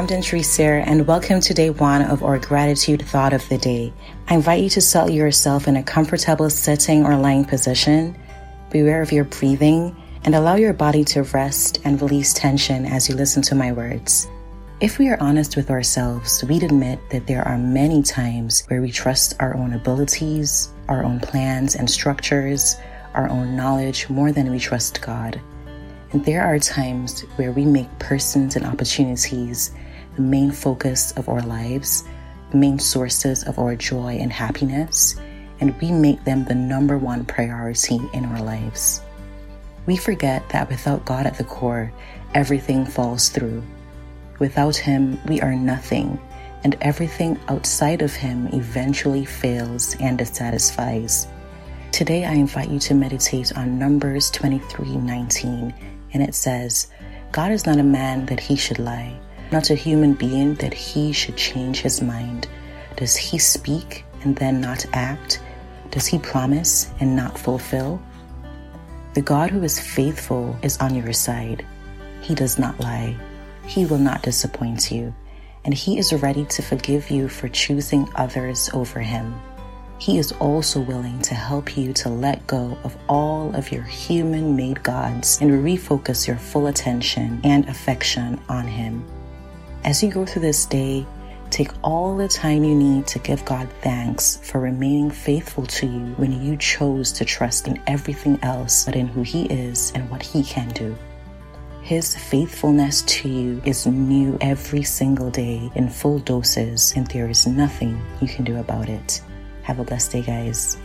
I'm Dentry Sayre, and welcome to day one of our gratitude thought of the day. I invite you to settle yourself in a comfortable sitting or lying position. Beware of your breathing and allow your body to rest and release tension as you listen to my words. If we are honest with ourselves, we'd admit that there are many times where we trust our own abilities, our own plans and structures, our own knowledge more than we trust God. And there are times where we make persons and opportunities the main focus of our lives, the main sources of our joy and happiness, and we make them the number one priority in our lives. We forget that without God at the core, everything falls through. Without Him, we are nothing, and everything outside of Him eventually fails and dissatisfies. Today, I invite you to meditate on Numbers 23 19, and it says, God is not a man that he should lie, not a human being that he should change his mind. Does he speak and then not act? Does he promise and not fulfill? The God who is faithful is on your side. He does not lie. He will not disappoint you, and he is ready to forgive you for choosing others over him. He is also willing to help you to let go of all of your human made gods and refocus your full attention and affection on Him. As you go through this day, take all the time you need to give God thanks for remaining faithful to you when you chose to trust in everything else but in who He is and what He can do. His faithfulness to you is new every single day in full doses, and there is nothing you can do about it. Have a blessed day, guys.